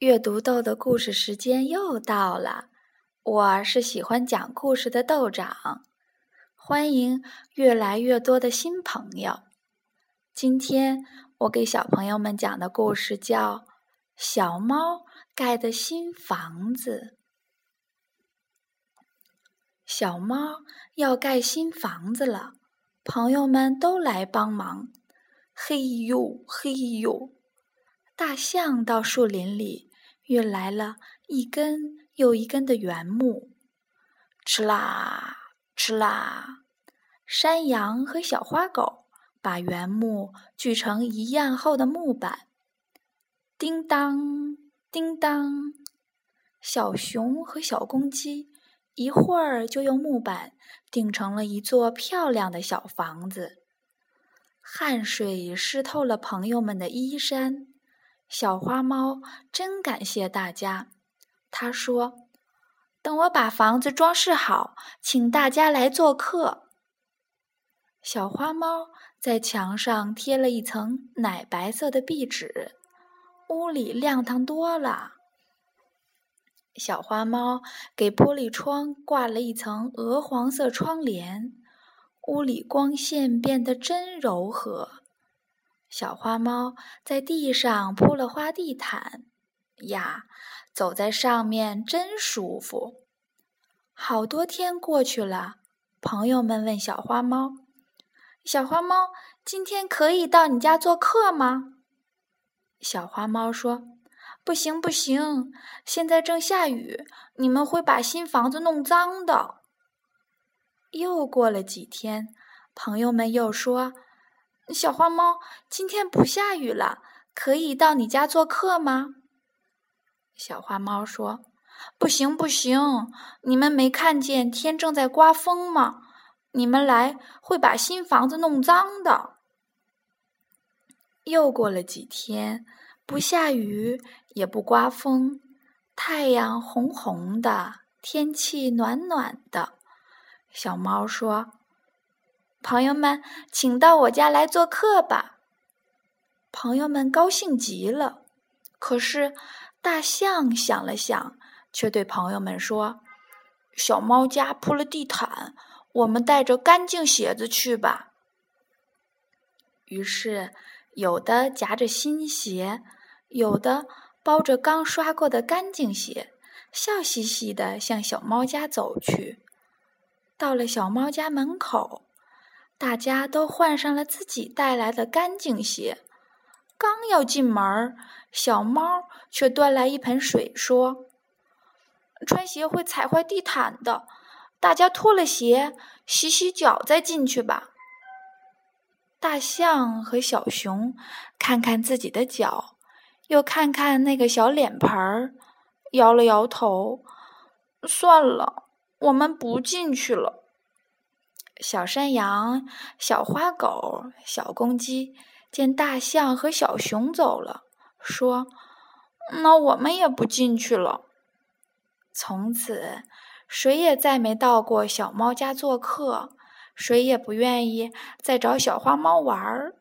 阅读豆的故事时间又到了，我是喜欢讲故事的豆长，欢迎越来越多的新朋友。今天我给小朋友们讲的故事叫《小猫盖的新房子》。小猫要盖新房子了，朋友们都来帮忙。嘿呦嘿呦，大象到树林里。运来了一根又一根的原木，哧啦哧啦，山羊和小花狗把原木锯成一样厚的木板。叮当叮当，小熊和小公鸡一会儿就用木板钉成了一座漂亮的小房子。汗水湿透了朋友们的衣衫。小花猫真感谢大家，他说：“等我把房子装饰好，请大家来做客。”小花猫在墙上贴了一层奶白色的壁纸，屋里亮堂多了。小花猫给玻璃窗挂了一层鹅黄色窗帘，屋里光线变得真柔和。小花猫在地上铺了花地毯，呀，走在上面真舒服。好多天过去了，朋友们问小花猫：“小花猫，今天可以到你家做客吗？”小花猫说：“不行，不行，现在正下雨，你们会把新房子弄脏的。”又过了几天，朋友们又说。小花猫，今天不下雨了，可以到你家做客吗？小花猫说：“不行，不行，你们没看见天正在刮风吗？你们来会把新房子弄脏的。”又过了几天，不下雨，也不刮风，太阳红红的，天气暖暖的。小猫说。朋友们，请到我家来做客吧！朋友们高兴极了。可是，大象想了想，却对朋友们说：“小猫家铺了地毯，我们带着干净鞋子去吧。”于是，有的夹着新鞋，有的包着刚刷过的干净鞋，笑嘻嘻的向小猫家走去。到了小猫家门口。大家都换上了自己带来的干净鞋，刚要进门，小猫却端来一盆水，说：“穿鞋会踩坏地毯的，大家脱了鞋，洗洗脚再进去吧。”大象和小熊看看自己的脚，又看看那个小脸盆儿，摇了摇头：“算了，我们不进去了。”小山羊、小花狗、小公鸡见大象和小熊走了，说：“那我们也不进去了。”从此，谁也再没到过小猫家做客，谁也不愿意再找小花猫玩儿。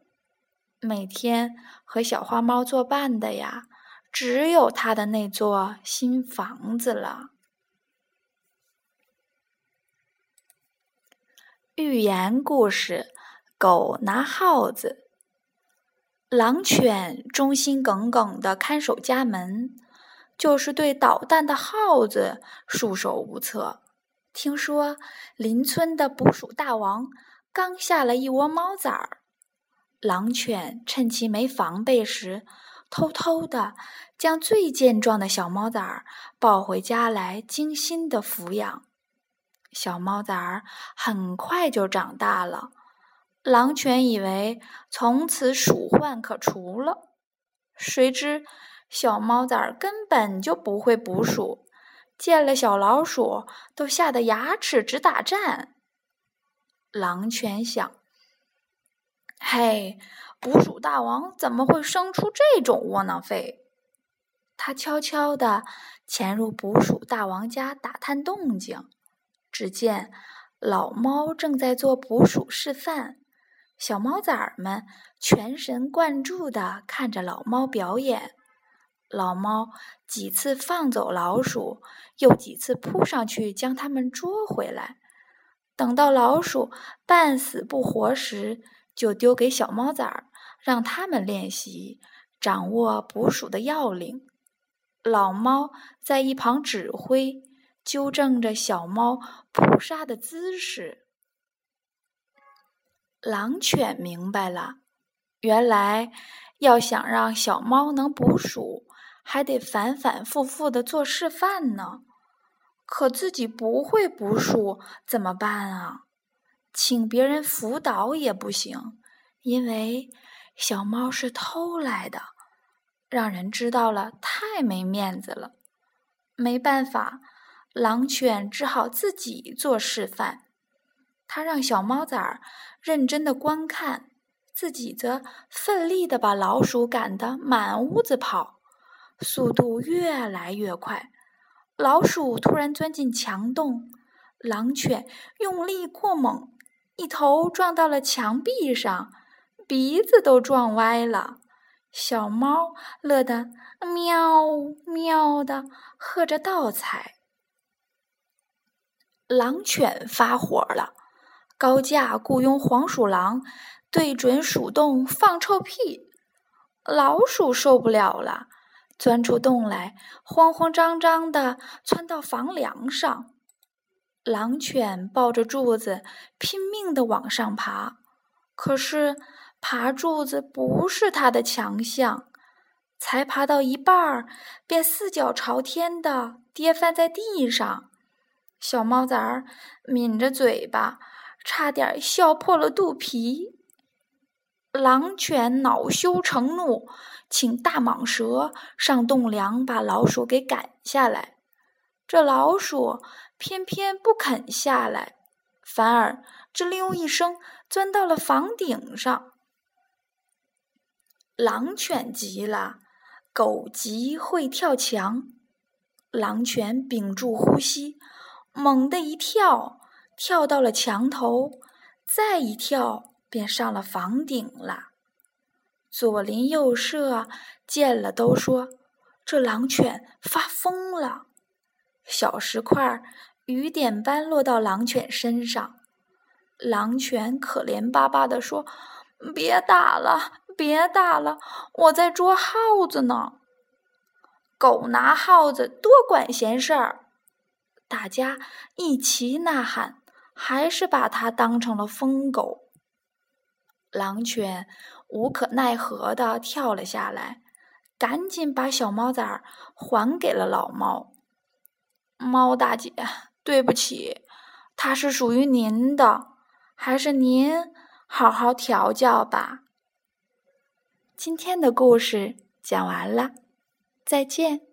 每天和小花猫作伴的呀，只有它的那座新房子了。寓言故事：狗拿耗子。狼犬忠心耿耿的看守家门，就是对捣蛋的耗子束手无策。听说邻村的捕鼠大王刚下了一窝猫崽儿，狼犬趁其没防备时，偷偷的将最健壮的小猫崽儿抱回家来，精心的抚养。小猫崽儿很快就长大了，狼犬以为从此鼠患可除了，谁知小猫崽儿根本就不会捕鼠，见了小老鼠都吓得牙齿直打颤。狼犬想：嘿，捕鼠大王怎么会生出这种窝囊废？他悄悄地潜入捕鼠大王家打探动静。只见老猫正在做捕鼠示范，小猫崽儿们全神贯注地看着老猫表演。老猫几次放走老鼠，又几次扑上去将它们捉回来。等到老鼠半死不活时，就丢给小猫崽儿，让它们练习掌握捕鼠的要领。老猫在一旁指挥，纠正着小猫捕杀的姿势。狼犬明白了，原来要想让小猫能捕鼠。还得反反复复的做示范呢，可自己不会捕鼠怎么办啊？请别人辅导也不行，因为小猫是偷来的，让人知道了太没面子了。没办法，狼犬只好自己做示范。它让小猫崽儿认真的观看，自己则奋力的把老鼠赶得满屋子跑。速度越来越快，老鼠突然钻进墙洞，狼犬用力过猛，一头撞到了墙壁上，鼻子都撞歪了。小猫乐得喵喵的喝着倒彩。狼犬发火了，高价雇佣黄鼠狼对准鼠洞放臭屁，老鼠受不了了。钻出洞来，慌慌张张地窜到房梁上。狼犬抱着柱子，拼命地往上爬。可是爬柱子不是它的强项，才爬到一半儿，便四脚朝天的跌翻在地上。小猫崽儿抿着嘴巴，差点笑破了肚皮。狼犬恼羞成怒。请大蟒蛇上栋梁把老鼠给赶下来，这老鼠偏偏不肯下来，反而吱溜一声钻到了房顶上。狼犬急了，狗急会跳墙，狼犬屏住呼吸，猛地一跳，跳到了墙头，再一跳便上了房顶了。左邻右舍见了都说：“这狼犬发疯了。”小石块雨点般落到狼犬身上，狼犬可怜巴巴地说：“别打了，别打了，我在捉耗子呢。”狗拿耗子多管闲事儿，大家一齐呐喊，还是把它当成了疯狗。狼犬无可奈何地跳了下来，赶紧把小猫崽儿还给了老猫。猫大姐，对不起，它是属于您的，还是您好好调教吧。今天的故事讲完了，再见。